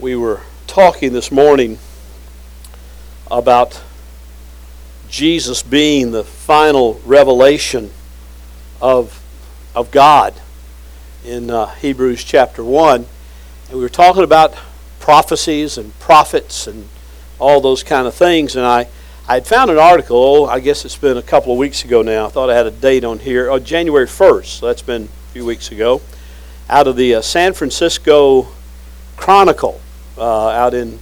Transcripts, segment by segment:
we were talking this morning about Jesus being the final revelation of, of God in uh, Hebrews chapter 1. And we were talking about prophecies and prophets and all those kind of things. And I, I had found an article, oh, I guess it's been a couple of weeks ago now. I thought I had a date on here. Oh, January 1st, so that's been a few weeks ago, out of the uh, San Francisco Chronicle uh, out in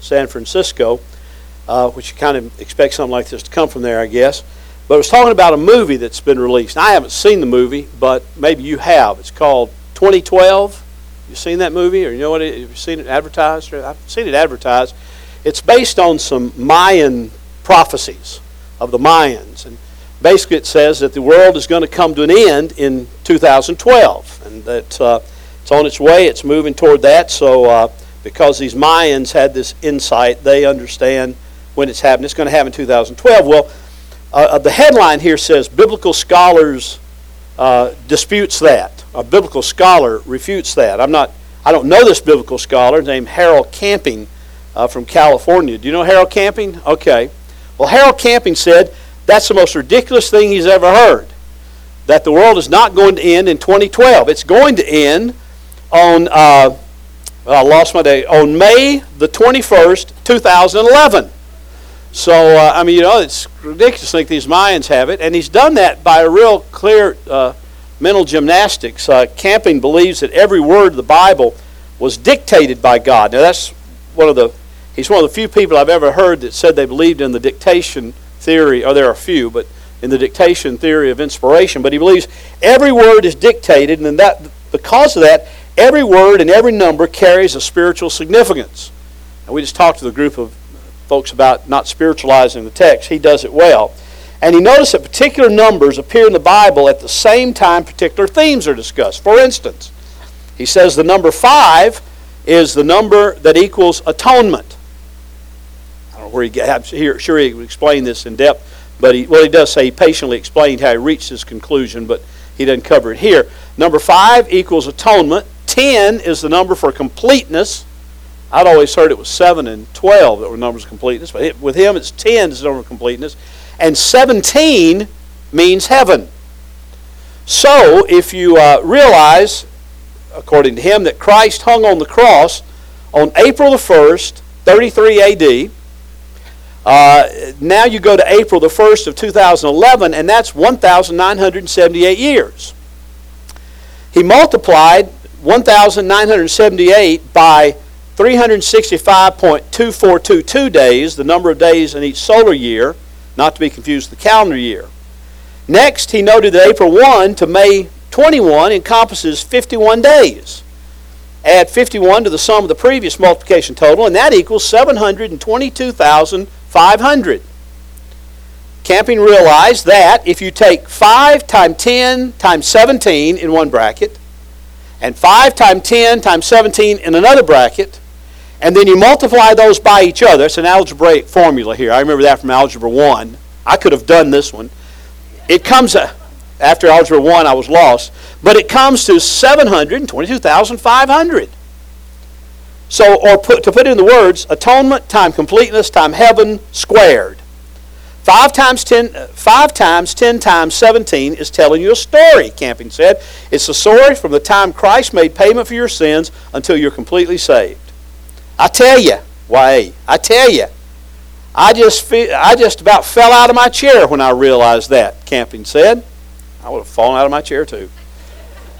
San Francisco, uh, which you kind of expect something like this to come from there, I guess. But it was talking about a movie that's been released. I haven't seen the movie, but maybe you have. It's called 2012. You seen that movie, or you know what? It, have you seen it advertised? I've seen it advertised. It's based on some Mayan prophecies of the Mayans, and basically it says that the world is going to come to an end in 2012, and that uh, it's on its way. It's moving toward that. So. Uh, because these Mayans had this insight. They understand when it's happening. It's going to happen in 2012. Well, uh, uh, the headline here says Biblical Scholars uh, disputes that. A biblical scholar refutes that. I'm not. I don't know this biblical scholar named Harold Camping uh, from California. Do you know Harold Camping? Okay. Well, Harold Camping said that's the most ridiculous thing he's ever heard. That the world is not going to end in 2012. It's going to end on uh, I lost my day. On May the 21st, 2011. So, uh, I mean, you know, it's ridiculous to think these Mayans have it. And he's done that by a real clear uh, mental gymnastics. Uh, Camping believes that every word of the Bible was dictated by God. Now, that's one of the, he's one of the few people I've ever heard that said they believed in the dictation theory, or there are a few, but in the dictation theory of inspiration. But he believes every word is dictated, and then that because of that, Every word and every number carries a spiritual significance. And we just talked to the group of folks about not spiritualizing the text. He does it well. And he noticed that particular numbers appear in the Bible at the same time particular themes are discussed. For instance, he says the number five is the number that equals atonement. I don't know where he got, I'm sure he would explain this in depth, but he, well, he does say he patiently explained how he reached his conclusion, but he doesn't cover it here. Number five equals atonement. 10 is the number for completeness. I'd always heard it was 7 and 12 that were numbers of completeness, but with him it's 10 is the number of completeness. And 17 means heaven. So if you uh, realize, according to him, that Christ hung on the cross on April the 1st, 33 AD, uh, now you go to April the 1st of 2011, and that's 1,978 years. He multiplied 1,978 by 365.2422 days, the number of days in each solar year, not to be confused with the calendar year. Next, he noted that April 1 to May 21 encompasses 51 days. Add 51 to the sum of the previous multiplication total, and that equals 722,500. Camping realized that if you take 5 times 10 times 17 in one bracket, and 5 times 10 times 17 in another bracket, and then you multiply those by each other. It's an algebraic formula here. I remember that from Algebra 1. I could have done this one. It comes, uh, after Algebra 1, I was lost, but it comes to 722,500. So, or put, to put in the words, atonement time completeness time heaven squared. 5 times 10, 5 times 10 times 17 is telling you a story, Camping said. It's a story from the time Christ made payment for your sins until you're completely saved. I tell you, why, I tell you, I just, I just about fell out of my chair when I realized that, Camping said. I would have fallen out of my chair too.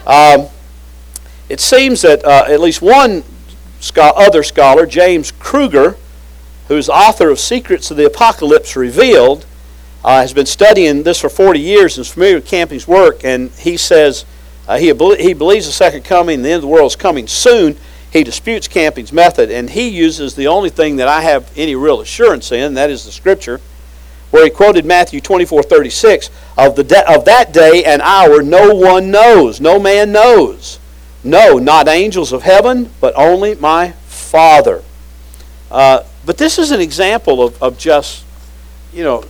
Um, it seems that uh, at least one other scholar, James Kruger, who's author of Secrets of the Apocalypse Revealed, uh, has been studying this for 40 years and is familiar with Camping's work. And he says uh, he, he believes the second coming, the end of the world is coming soon. He disputes Camping's method, and he uses the only thing that I have any real assurance in, that is the Scripture, where he quoted Matthew 24 36 of, the de- of that day and hour no one knows, no man knows. No, not angels of heaven, but only my Father. Uh, but this is an example of, of just, you know,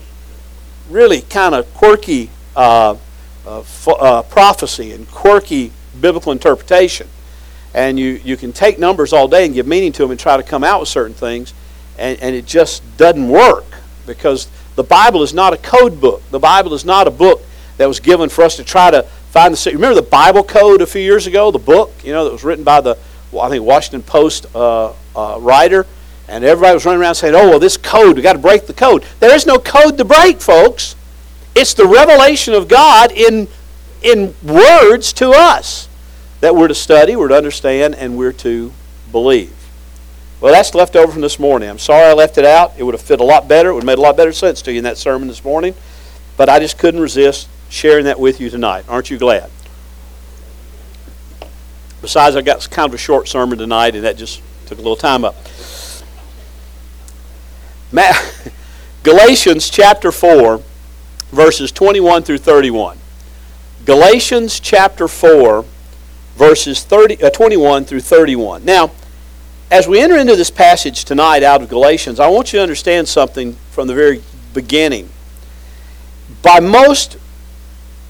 really kind of quirky uh, uh, uh, prophecy and quirky biblical interpretation. and you, you can take numbers all day and give meaning to them and try to come out with certain things, and, and it just doesn't work because the Bible is not a code book. The Bible is not a book that was given for us to try to find the. Remember the Bible Code a few years ago, the book, you know, that was written by the, I think, Washington Post uh, uh, writer, and everybody was running around saying, oh, well, this code, we've got to break the code. There is no code to break, folks. It's the revelation of God in, in words to us that we're to study, we're to understand, and we're to believe. Well, that's left over from this morning. I'm sorry I left it out. It would have fit a lot better. It would have made a lot better sense to you in that sermon this morning. But I just couldn't resist sharing that with you tonight. Aren't you glad? Besides, I got kind of a short sermon tonight, and that just took a little time up. Galatians chapter 4, verses 21 through 31. Galatians chapter 4, verses 30, uh, 21 through 31. Now, as we enter into this passage tonight out of Galatians, I want you to understand something from the very beginning. By most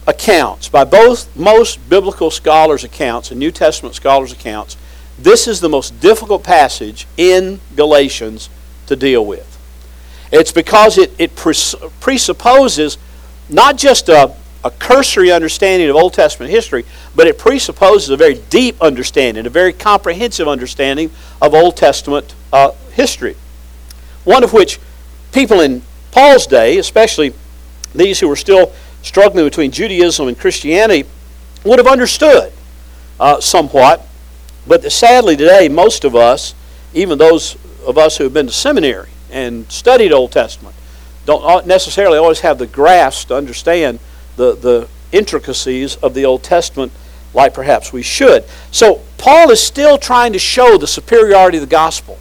accounts, by both most biblical scholars' accounts and New Testament scholars' accounts, this is the most difficult passage in Galatians to deal with. It's because it, it presupposes not just a, a cursory understanding of Old Testament history, but it presupposes a very deep understanding, a very comprehensive understanding of Old Testament uh, history. One of which people in Paul's day, especially these who were still struggling between Judaism and Christianity, would have understood uh, somewhat, but sadly today, most of us, even those of us who have been to seminary and studied Old Testament, don't necessarily always have the grasp to understand the, the intricacies of the Old Testament like perhaps we should. So, Paul is still trying to show the superiority of the gospel.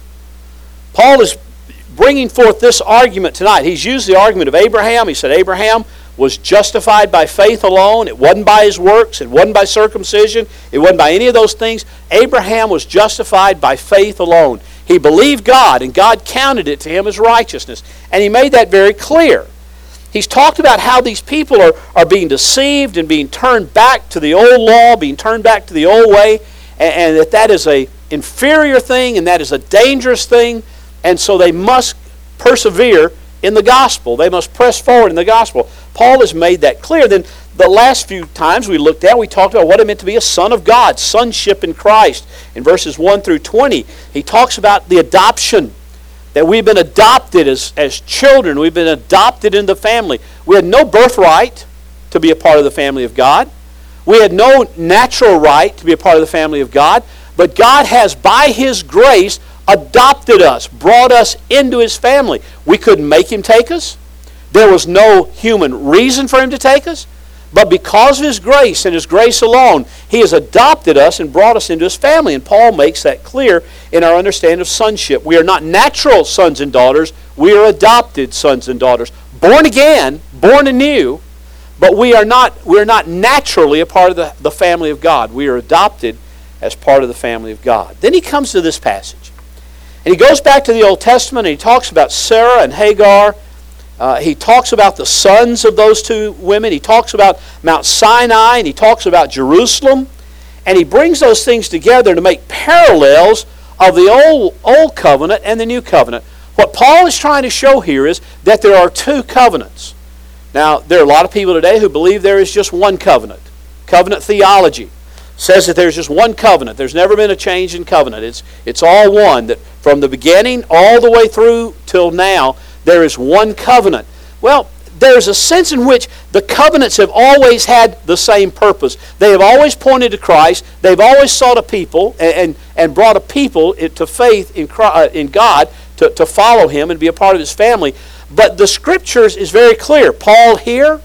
Paul is bringing forth this argument tonight. He's used the argument of Abraham. He said Abraham was justified by faith alone. It wasn't by his works. It wasn't by circumcision. It wasn't by any of those things. Abraham was justified by faith alone. He believed God, and God counted it to him as righteousness. And he made that very clear. He's talked about how these people are, are being deceived and being turned back to the old law, being turned back to the old way, and, and that that is a inferior thing and that is a dangerous thing, and so they must persevere in the gospel. They must press forward in the gospel. Paul has made that clear. Then the last few times we looked at, we talked about what it meant to be a son of God, sonship in Christ. In verses 1 through 20, he talks about the adoption that we've been adopted as, as children. We've been adopted into the family. We had no birthright to be a part of the family of God. We had no natural right to be a part of the family of God. But God has, by His grace, adopted us, brought us into His family. We couldn't make Him take us. There was no human reason for Him to take us. But because of His grace and His grace alone, He has adopted us and brought us into His family. And Paul makes that clear in our understanding of sonship. We are not natural sons and daughters, we are adopted sons and daughters. Born again, born anew, but we are not, we are not naturally a part of the, the family of God. We are adopted as part of the family of God. Then he comes to this passage. And he goes back to the Old Testament and he talks about Sarah and Hagar uh, he talks about the sons of those two women. He talks about Mount Sinai and he talks about Jerusalem. And he brings those things together to make parallels of the old, old covenant and the new covenant. What Paul is trying to show here is that there are two covenants. Now, there are a lot of people today who believe there is just one covenant. Covenant theology says that there's just one covenant. There's never been a change in covenant. It's, it's all one, that from the beginning all the way through till now, there is one covenant. Well, there's a sense in which the covenants have always had the same purpose. They have always pointed to Christ. They've always sought a people and, and, and brought a people to faith in, Christ, uh, in God to, to follow Him and be a part of His family. But the Scriptures is very clear. Paul here,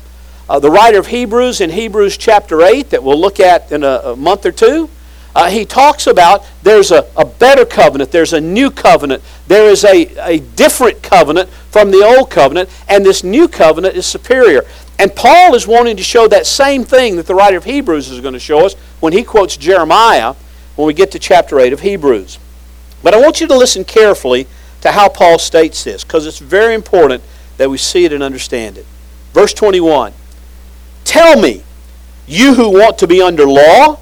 uh, the writer of Hebrews in Hebrews chapter 8, that we'll look at in a, a month or two, uh, he talks about there's a, a better covenant, there's a new covenant, there is a, a different covenant from the old covenant, and this new covenant is superior. And Paul is wanting to show that same thing that the writer of Hebrews is going to show us when he quotes Jeremiah when we get to chapter 8 of Hebrews. But I want you to listen carefully to how Paul states this, because it's very important that we see it and understand it. Verse 21 Tell me, you who want to be under law,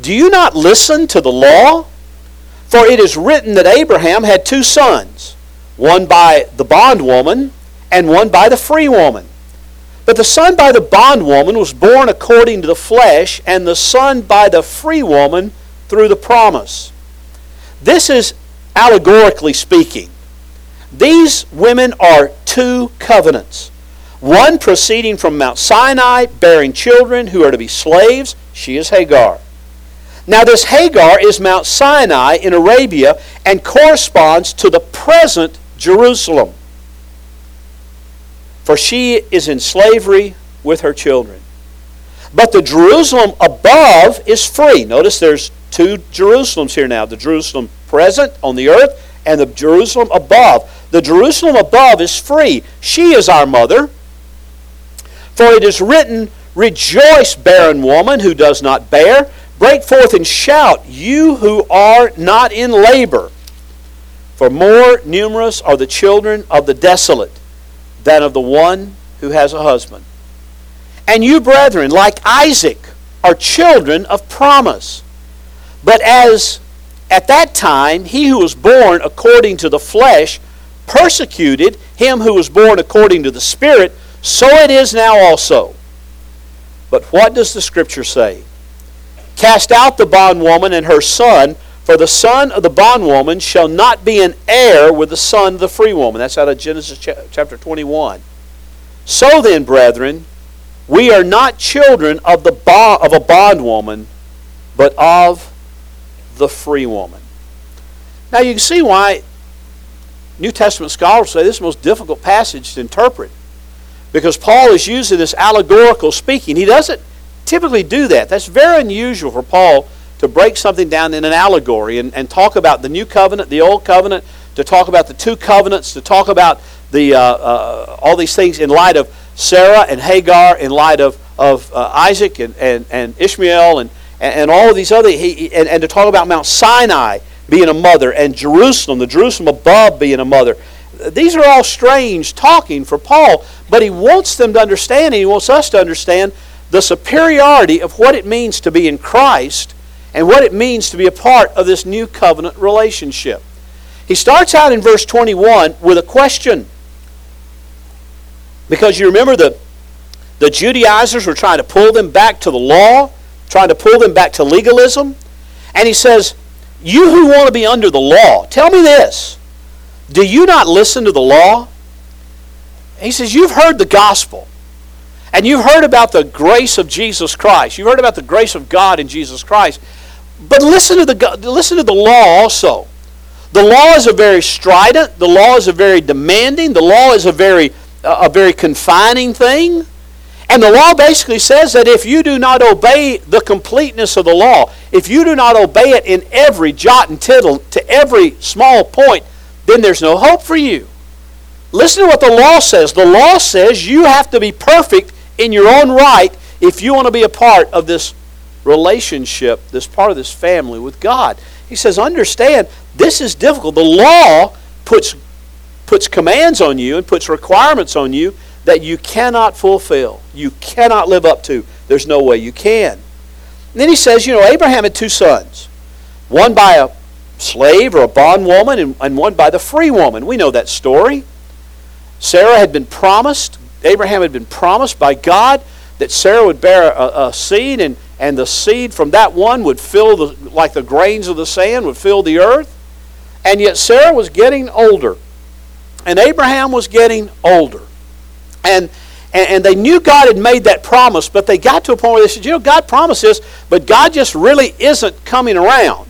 Do you not listen to the law? For it is written that Abraham had two sons, one by the bondwoman and one by the free woman. But the son by the bondwoman was born according to the flesh, and the son by the free woman through the promise. This is allegorically speaking. These women are two covenants. One proceeding from Mount Sinai, bearing children who are to be slaves. She is Hagar. Now, this Hagar is Mount Sinai in Arabia and corresponds to the present Jerusalem. For she is in slavery with her children. But the Jerusalem above is free. Notice there's two Jerusalems here now the Jerusalem present on the earth and the Jerusalem above. The Jerusalem above is free. She is our mother. For it is written, Rejoice, barren woman who does not bear. Break forth and shout, you who are not in labor. For more numerous are the children of the desolate than of the one who has a husband. And you, brethren, like Isaac, are children of promise. But as at that time he who was born according to the flesh persecuted him who was born according to the Spirit, so it is now also. But what does the Scripture say? Cast out the bondwoman and her son, for the son of the bondwoman shall not be an heir with the son of the free woman. That's out of Genesis chapter 21. So then, brethren, we are not children of, the bond, of a bondwoman, but of the free woman. Now you can see why New Testament scholars say this is the most difficult passage to interpret. Because Paul is using this allegorical speaking. He doesn't typically do that. That's very unusual for Paul to break something down in an allegory and, and talk about the new covenant, the old covenant, to talk about the two covenants, to talk about the, uh, uh, all these things in light of Sarah and Hagar, in light of, of uh, Isaac and, and, and Ishmael, and, and, all of these other, he, and, and to talk about Mount Sinai being a mother, and Jerusalem, the Jerusalem above being a mother. These are all strange talking for Paul, but he wants them to understand, and he wants us to understand the superiority of what it means to be in Christ and what it means to be a part of this new covenant relationship. He starts out in verse 21 with a question. Because you remember the, the Judaizers were trying to pull them back to the law, trying to pull them back to legalism. And he says, You who want to be under the law, tell me this. Do you not listen to the law? He says, You've heard the gospel. And you've heard about the grace of Jesus Christ. You've heard about the grace of God in Jesus Christ. But listen to the, listen to the law also. The law is a very strident, the law is a very demanding, the law is a very, a very confining thing. And the law basically says that if you do not obey the completeness of the law, if you do not obey it in every jot and tittle, to every small point, then there's no hope for you. Listen to what the law says. The law says you have to be perfect in your own right if you want to be a part of this relationship, this part of this family with God. He says, understand, this is difficult. The law puts, puts commands on you and puts requirements on you that you cannot fulfill. You cannot live up to. There's no way you can. And then he says, you know, Abraham had two sons. One by a slave or a bondwoman and, and one by the free woman. We know that story. Sarah had been promised Abraham had been promised by God that Sarah would bear a, a seed, and, and the seed from that one would fill the, like the grains of the sand, would fill the earth. And yet Sarah was getting older, and Abraham was getting older. And, and, and they knew God had made that promise, but they got to a point where they said, you know, God promised this, but God just really isn't coming around.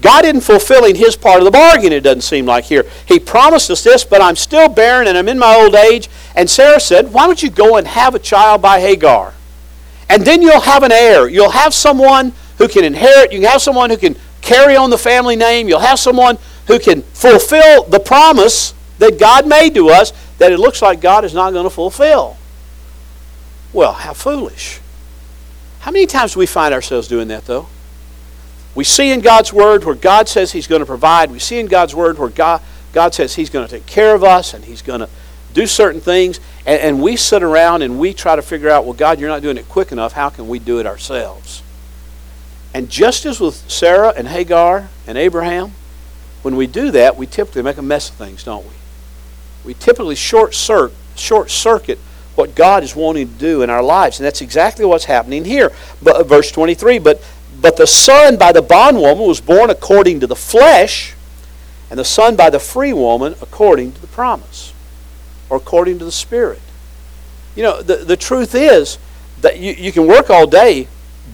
God isn't fulfilling his part of the bargain, it doesn't seem like here. He promised us this, but I'm still barren and I'm in my old age. And Sarah said, Why don't you go and have a child by Hagar? And then you'll have an heir. You'll have someone who can inherit. You can have someone who can carry on the family name. You'll have someone who can fulfill the promise that God made to us that it looks like God is not going to fulfill. Well, how foolish. How many times do we find ourselves doing that, though? We see in God's Word where God says He's going to provide. We see in God's Word where God, God says He's going to take care of us and He's going to do certain things. And, and we sit around and we try to figure out, well, God, you're not doing it quick enough. How can we do it ourselves? And just as with Sarah and Hagar and Abraham, when we do that, we typically make a mess of things, don't we? We typically short circuit, short circuit what God is wanting to do in our lives. And that's exactly what's happening here. But, uh, verse 23 But, but the son by the bondwoman was born according to the flesh, and the son by the free woman according to the promise, or according to the Spirit. You know, the, the truth is that you, you can work all day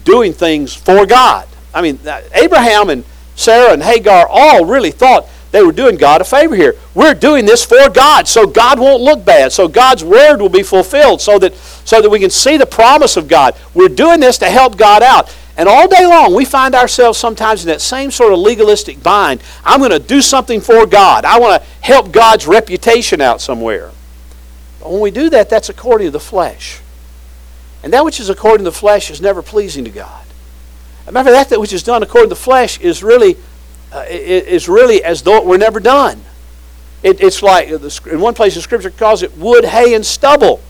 doing things for God. I mean, Abraham and Sarah and Hagar all really thought they were doing God a favor here. We're doing this for God, so God won't look bad, so God's word will be fulfilled, so that so that we can see the promise of God. We're doing this to help God out. And all day long, we find ourselves sometimes in that same sort of legalistic bind. I'm going to do something for God. I want to help God's reputation out somewhere. But when we do that, that's according to the flesh. And that which is according to the flesh is never pleasing to God. Remember fact, that which is done according to the flesh is really, uh, is really as though it were never done. It, it's like, in one place the Scripture calls it wood, hay, and stubble.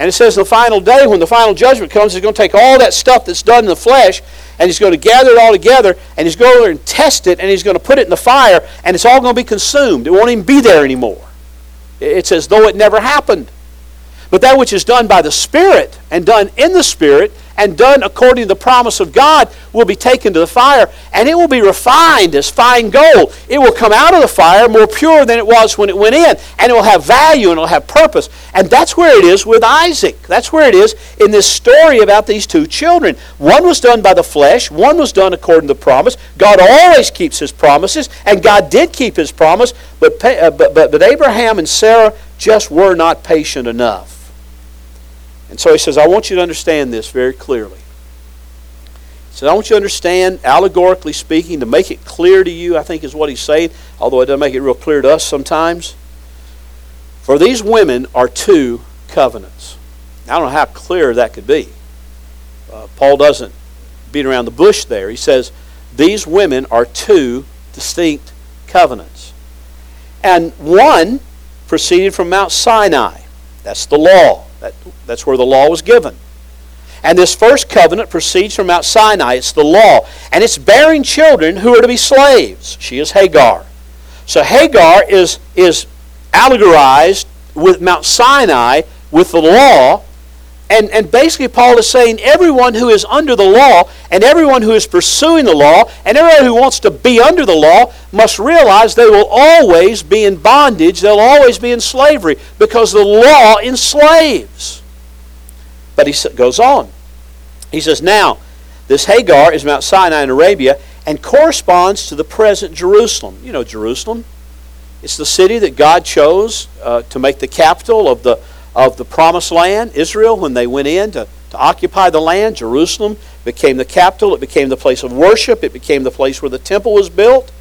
And it says the final day, when the final judgment comes, he's going to take all that stuff that's done in the flesh, and he's going to gather it all together, and he's going to go over there and test it, and he's going to put it in the fire, and it's all going to be consumed. It won't even be there anymore. It's as though it never happened. But that which is done by the Spirit and done in the Spirit and done according to the promise of God will be taken to the fire and it will be refined as fine gold. It will come out of the fire more pure than it was when it went in and it will have value and it will have purpose. And that's where it is with Isaac. That's where it is in this story about these two children. One was done by the flesh, one was done according to the promise. God always keeps his promises and God did keep his promise, but, uh, but, but, but Abraham and Sarah just were not patient enough. And so he says, I want you to understand this very clearly. He I want you to understand, allegorically speaking, to make it clear to you, I think is what he's saying, although it doesn't make it real clear to us sometimes. For these women are two covenants. I don't know how clear that could be. Uh, Paul doesn't beat around the bush there. He says, these women are two distinct covenants. And one proceeded from Mount Sinai. That's the law. That, that's where the law was given. And this first covenant proceeds from Mount Sinai. It's the law. And it's bearing children who are to be slaves. She is Hagar. So Hagar is, is allegorized with Mount Sinai with the law. And, and basically, Paul is saying everyone who is under the law and everyone who is pursuing the law and everyone who wants to be under the law must realize they will always be in bondage. They'll always be in slavery because the law enslaves. But he goes on. He says, Now, this Hagar is Mount Sinai in Arabia and corresponds to the present Jerusalem. You know Jerusalem. It's the city that God chose uh, to make the capital of the, of the promised land, Israel, when they went in to, to occupy the land. Jerusalem became the capital. It became the place of worship. It became the place where the temple was built.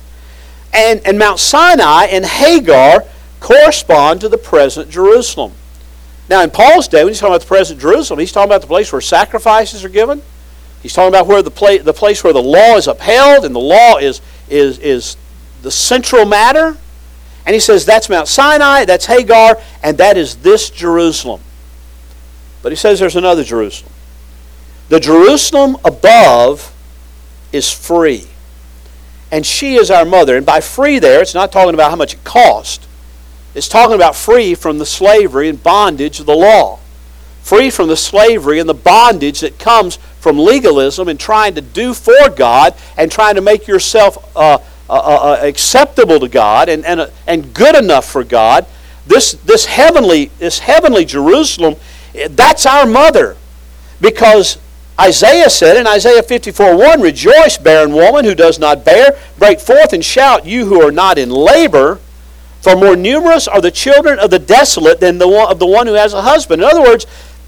And, and Mount Sinai and Hagar correspond to the present Jerusalem. Now, in Paul's day, when he's talking about the present Jerusalem, he's talking about the place where sacrifices are given. He's talking about where the, place, the place where the law is upheld and the law is, is, is the central matter. And he says that's Mount Sinai, that's Hagar, and that is this Jerusalem. But he says there's another Jerusalem. The Jerusalem above is free. And she is our mother. And by free there, it's not talking about how much it cost. It's talking about free from the slavery and bondage of the law. Free from the slavery and the bondage that comes from legalism and trying to do for God and trying to make yourself uh, uh, uh, uh acceptable to God and, and, uh, and good enough for God. This, this, heavenly, this heavenly Jerusalem, that's our mother. Because Isaiah said in Isaiah 54 1, Rejoice, barren woman who does not bear. Break forth and shout, you who are not in labor. For more numerous are the children of the desolate than the one, of the one who has a husband. In other words,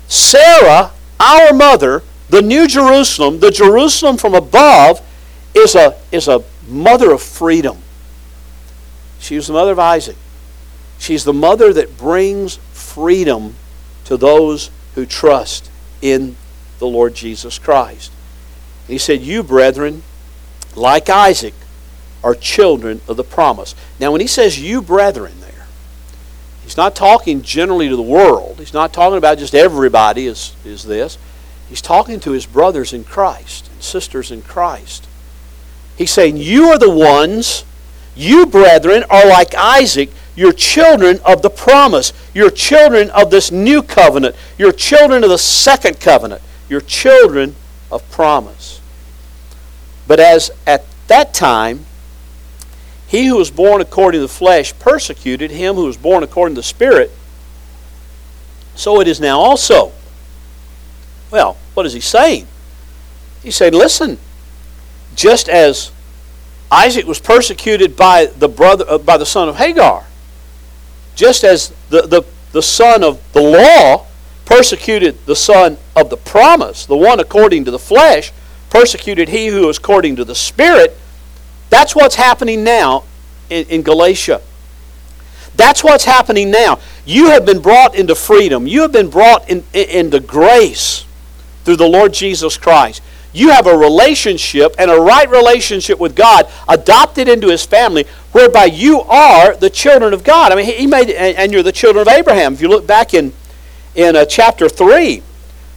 Sarah, our mother, the New Jerusalem, the Jerusalem from above, is a, is a mother of freedom. She was the mother of Isaac. She's the mother that brings freedom to those who trust in the Lord Jesus Christ. he said, You, brethren, like Isaac, are children of the promise. Now, when he says you brethren there, he's not talking generally to the world. He's not talking about just everybody is, is this. He's talking to his brothers in Christ. And sisters in Christ. He's saying, You are the ones, you, brethren, are like Isaac. You're children of the promise. You're children of this new covenant. You're children of the second covenant. You're children of promise. But as at that time, he who was born according to the flesh persecuted him who was born according to the Spirit, so it is now also. Well, what is he saying? He saying, listen, just as Isaac was persecuted by the brother uh, by the son of Hagar, just as the, the, the son of the law persecuted the son of the promise, the one according to the flesh, persecuted he who is according to the Spirit. That's what's happening now in, in Galatia. That's what's happening now. You have been brought into freedom. You have been brought in, in, into grace through the Lord Jesus Christ. You have a relationship and a right relationship with God, adopted into His family, whereby you are the children of God. I mean, He made, and you're the children of Abraham. If you look back in in uh, chapter three,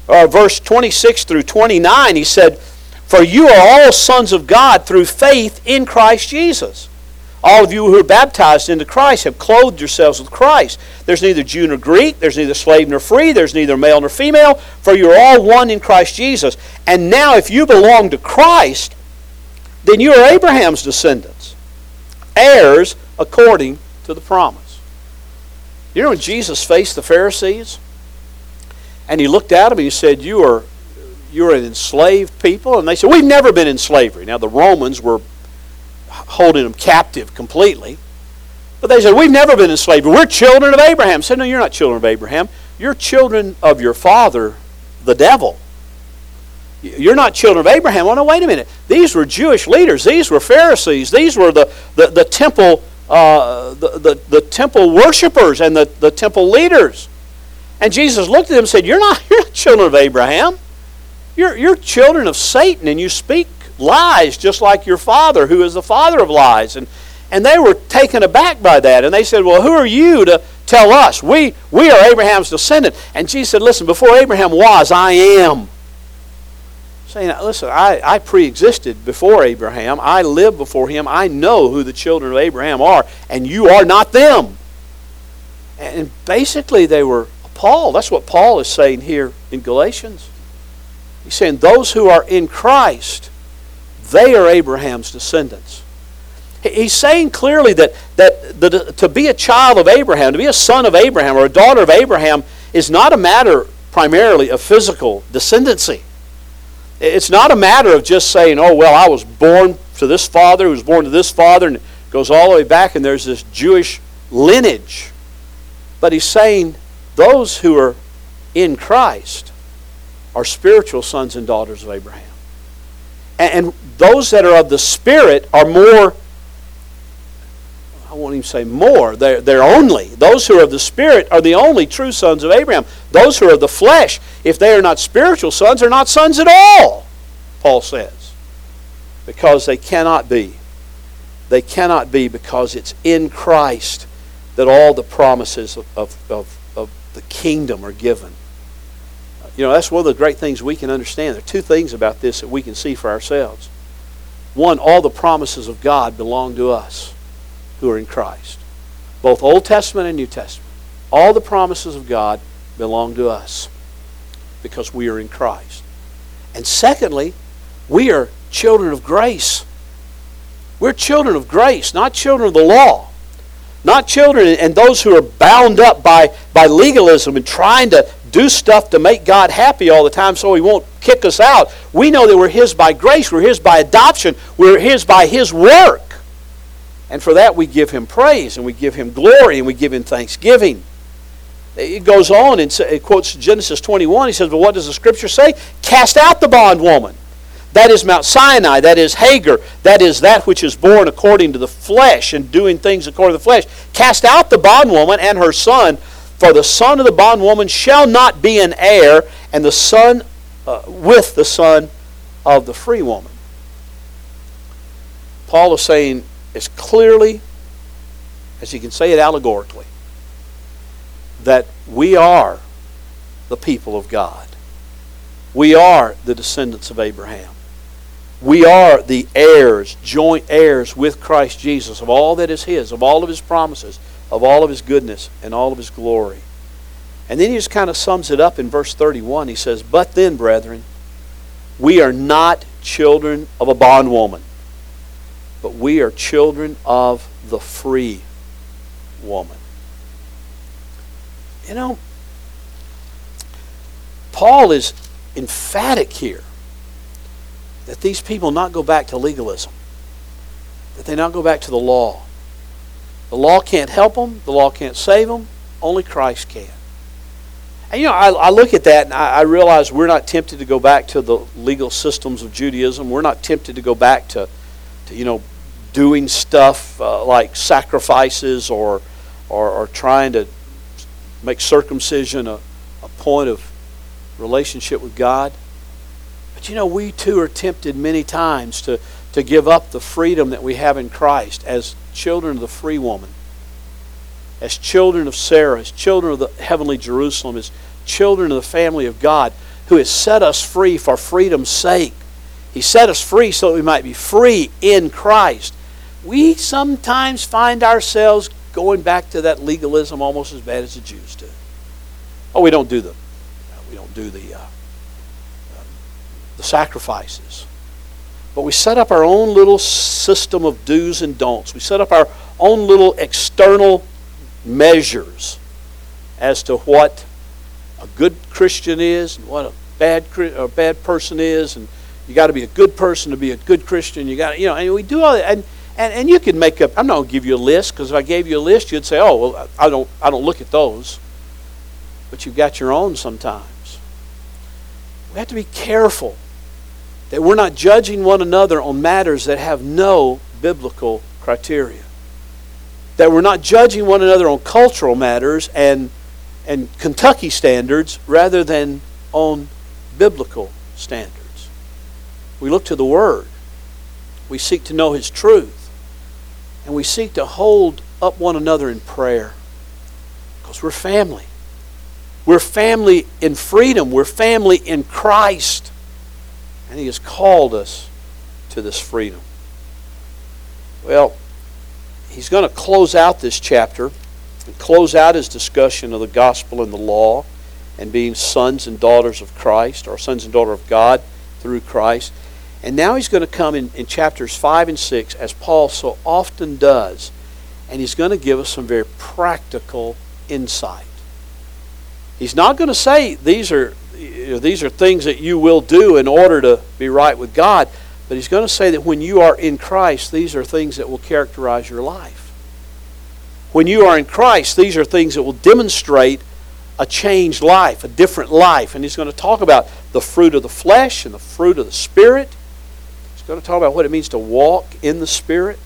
uh, verse twenty-six through twenty-nine, He said, "For you are all sons of God through faith in Christ Jesus." All of you who are baptized into Christ have clothed yourselves with Christ. There's neither Jew nor Greek, there's neither slave nor free, there's neither male nor female, for you're all one in Christ Jesus. And now, if you belong to Christ, then you are Abraham's descendants, heirs according to the promise. You know when Jesus faced the Pharisees? And he looked at them and he said, You are you're an enslaved people? And they said, We've never been in slavery. Now the Romans were holding them captive completely. But they said, We've never been in slavery. We're children of Abraham. I said, No, you're not children of Abraham. You're children of your father, the devil. You're not children of Abraham. Well, no, wait a minute. These were Jewish leaders. These were Pharisees. These were the, the, the temple uh, the, the, the temple worshippers and the, the temple leaders. And Jesus looked at them and said, You're not, you're not children of Abraham. You're, you're children of Satan, and you speak lies just like your father, who is the father of lies. And, and they were taken aback by that. And they said, Well, who are you to tell us? We, we are Abraham's descendant. And Jesus said, Listen, before Abraham was, I am. Saying, Listen, I, I pre existed before Abraham. I lived before him. I know who the children of Abraham are. And you are not them. And basically, they were Paul. That's what Paul is saying here in Galatians. He's saying, Those who are in Christ they are Abraham's descendants. He's saying clearly that, that, that to be a child of Abraham, to be a son of Abraham or a daughter of Abraham, is not a matter primarily of physical descendancy. It's not a matter of just saying, oh, well, I was born to this father who was born to this father, and it goes all the way back, and there's this Jewish lineage. But he's saying those who are in Christ are spiritual sons and daughters of Abraham. And those that are of the Spirit are more, I won't even say more, they're, they're only. Those who are of the Spirit are the only true sons of Abraham. Those who are of the flesh, if they are not spiritual sons, are not sons at all, Paul says. Because they cannot be. They cannot be because it's in Christ that all the promises of, of, of, of the kingdom are given. You know, that's one of the great things we can understand. There are two things about this that we can see for ourselves. One, all the promises of God belong to us who are in Christ, both Old Testament and New Testament. All the promises of God belong to us because we are in Christ. And secondly, we are children of grace. We're children of grace, not children of the law. Not children and those who are bound up by, by legalism and trying to do stuff to make God happy all the time so He won't kick us out. We know that we're His by grace, we're His by adoption, we're His by His work. And for that we give Him praise and we give Him glory and we give Him thanksgiving. It goes on and it quotes Genesis 21. He says, But what does the Scripture say? Cast out the bondwoman. That is Mount Sinai. That is Hagar. That is that which is born according to the flesh and doing things according to the flesh. Cast out the bondwoman and her son, for the son of the bondwoman shall not be an heir, and the son uh, with the son of the free woman. Paul is saying as clearly as he can say it allegorically that we are the people of God. We are the descendants of Abraham. we are the heirs, joint heirs with Christ Jesus of all that is His, of all of His promises, of all of His goodness, and all of His glory. And then he just kind of sums it up in verse 31. He says, But then, brethren, we are not children of a bondwoman, but we are children of the free woman. You know, Paul is emphatic here that these people not go back to legalism, that they not go back to the law. The law can't help them, the law can't save them, only Christ can. And you know, I, I look at that and I, I, realize we're not tempted to go back to the legal systems of Judaism. We're not tempted to go back to, to you know, doing stuff uh, like sacrifices or, or, or trying to make circumcision a, a point of relationship with God. But you know, we too are tempted many times to, to give up the freedom that we have in Christ as children of the free woman as children of Sarah, as children of the heavenly Jerusalem, as children of the family of God, who has set us free for freedom's sake. He set us free so that we might be free in Christ. We sometimes find ourselves going back to that legalism almost as bad as the Jews do. Oh, we don't do the we don't do the uh, the sacrifices, but we set up our own little system of do's and don'ts. We set up our own little external measures as to what a good Christian is and what a bad a bad person is, and you got to be a good person to be a good Christian. You got you know, and we do all that, and and, and you can make up. I'm not going to give you a list because if I gave you a list, you'd say, oh well, I don't I don't look at those. But you've got your own sometimes. We have to be careful that we're not judging one another on matters that have no biblical criteria that we're not judging one another on cultural matters and, and Kentucky standards rather than on biblical standards. We look to the Word. We seek to know His truth. And we seek to hold up one another in prayer because we're family. We're family in freedom. We're family in Christ. And He has called us to this freedom. Well, he's going to close out this chapter and close out his discussion of the gospel and the law and being sons and daughters of Christ, or sons and daughter of God through Christ. And now he's going to come in, in chapters 5 and 6, as Paul so often does, and he's going to give us some very practical insight. He's not going to say these are, these are things that you will do in order to be right with God. But he's going to say that when you are in Christ, these are things that will characterize your life. When you are in Christ, these are things that will demonstrate a changed life, a different life. And he's going to talk about the fruit of the flesh and the fruit of the Spirit. He's going to talk about what it means to walk in the Spirit,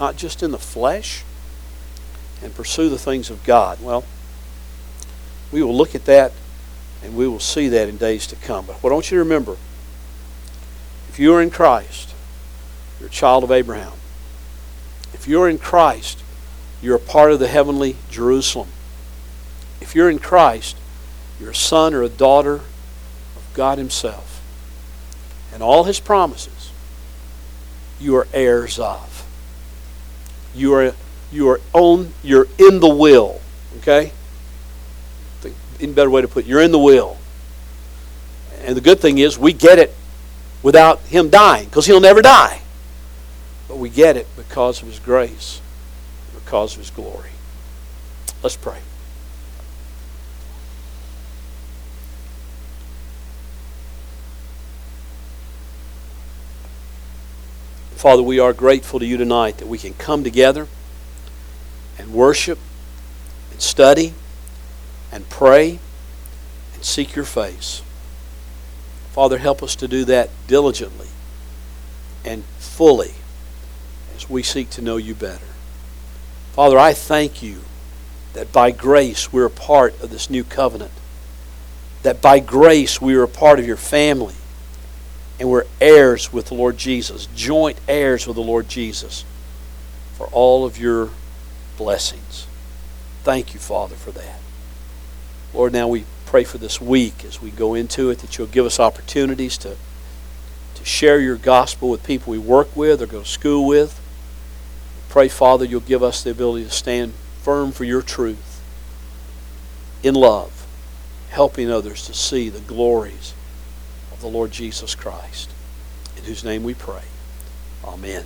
not just in the flesh, and pursue the things of God. Well, we will look at that and we will see that in days to come. But what I want you to remember if you are in Christ, you're a child of Abraham. If you're in Christ, you're a part of the heavenly Jerusalem. If you're in Christ, you're a son or a daughter of God Himself. And all His promises, you are heirs of. You are, you are on, you're in the will. Okay? In better way to put it, you're in the will. And the good thing is, we get it without him dying because he'll never die. But we get it because of his grace, because of his glory. Let's pray. Father, we are grateful to you tonight that we can come together and worship and study and pray and seek your face. Father, help us to do that diligently and fully as we seek to know you better. Father, I thank you that by grace we're a part of this new covenant, that by grace we are a part of your family, and we're heirs with the Lord Jesus, joint heirs with the Lord Jesus for all of your blessings. Thank you, Father, for that. Lord, now we pray for this week as we go into it that you'll give us opportunities to, to share your gospel with people we work with or go to school with. Pray, Father, you'll give us the ability to stand firm for your truth in love, helping others to see the glories of the Lord Jesus Christ, in whose name we pray. Amen.